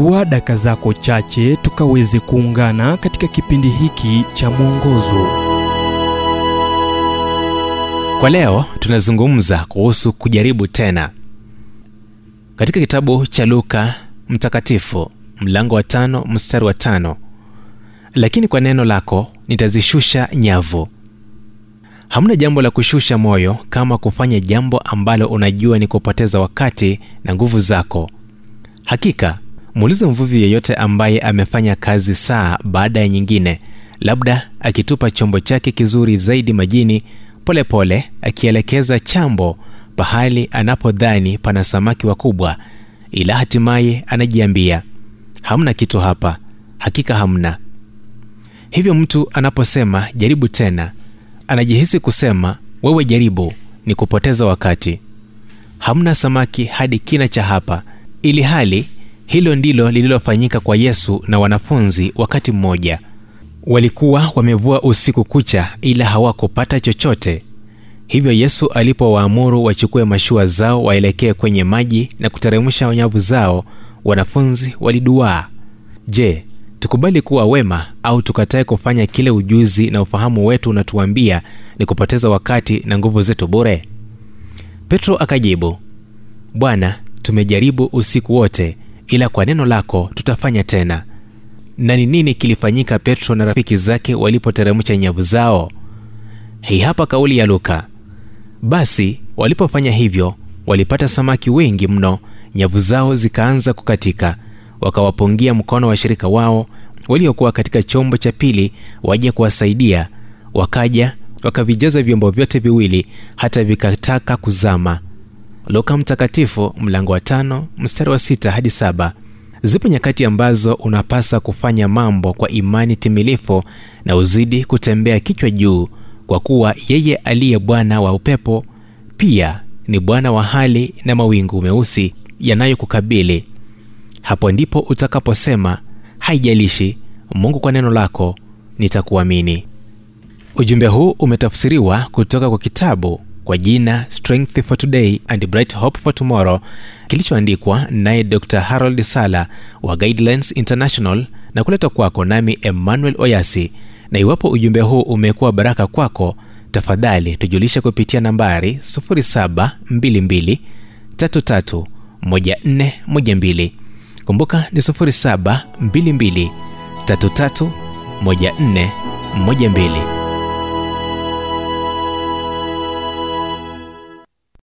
chukua daka zako chache tukaweze kuungana katika kipindi hiki cha mwongozo. Kwa leo tunazungumza kuhusu kujaribu tena. Katika kitabu cha luka mtakatifu mlango wa tano mstari wa tano lakini kwa neno lako nitazishusha nyavu. Hamna jambo la kushusha moyo kama kufanya jambo ambalo unajua ni kupoteza wakati na nguvu zako. Hakika muulize mvuvi yeyote ambaye amefanya kazi saa baada ya nyingine labda akitupa chombo chake kizuri zaidi majini polepole pole, akielekeza chambo pahali anapodhani pana samaki wakubwa ila hatimaye anajiambia hamna kitu hapa hakika hamna. Hivyo mtu anaposema jaribu tena anajihisi kusema wewe jaribu ni kupoteza wakati. Hamna samaki hadi kina cha hapa ili hali hilo ndilo lililofanyika kwa yesu na wanafunzi wakati mmoja. Walikuwa wamevua usiku kucha ila hawakupata chochote. Hivyo yesu alipowaamuru wachukue mashua zao waelekee kwenye maji na kuteremsha nyavu zao wanafunzi waliduaa. Je tukubali kuwa wema au tukatae kufanya kile ujuzi na ufahamu wetu unatuambia ni kupoteza wakati na nguvu zetu bure? Petro akajibu bwana tumejaribu usiku wote ila kwa neno lako tutafanya tena. Na ni nini kilifanyika petro na rafiki zake walipoteremsha nyavu zao? Hii hapa kauli ya luka. Basi walipofanya hivyo walipata samaki wengi mno. Nyavu zao zikaanza kukatika. Wakawapungia mkono washirika wao waliokuwa katika chombo cha pili waje kuwasaidia. Wakaja wakavijaza vyombo vyote viwili hata vikataka kuzama luka mtakatifu mlango wa tano mstari wa sita hadi saba. Zipo nyakati ambazo unapasa kufanya mambo kwa imani timilifu na uzidi kutembea kichwa juu kwa kuwa yeye aliye bwana wa upepo pia ni bwana wa hali na mawingu meusi yanayokukabili. Hapo ndipo utakaposema haijalishi mungu kwa neno lako nitakuamini. Ujumbe huu umetafsiriwa kutoka kwa kitabu kwa jina strength for today and bright hope for tomorrow kilichoandikwa naye dr. Harold sala wa guidelines international na kuletwa kwako nami emmanuel oyasi. Na iwapo ujumbe huu umekuwa baraka kwako tafadhali tujulishe kupitia nambari 722 kumbuka ni 722 331412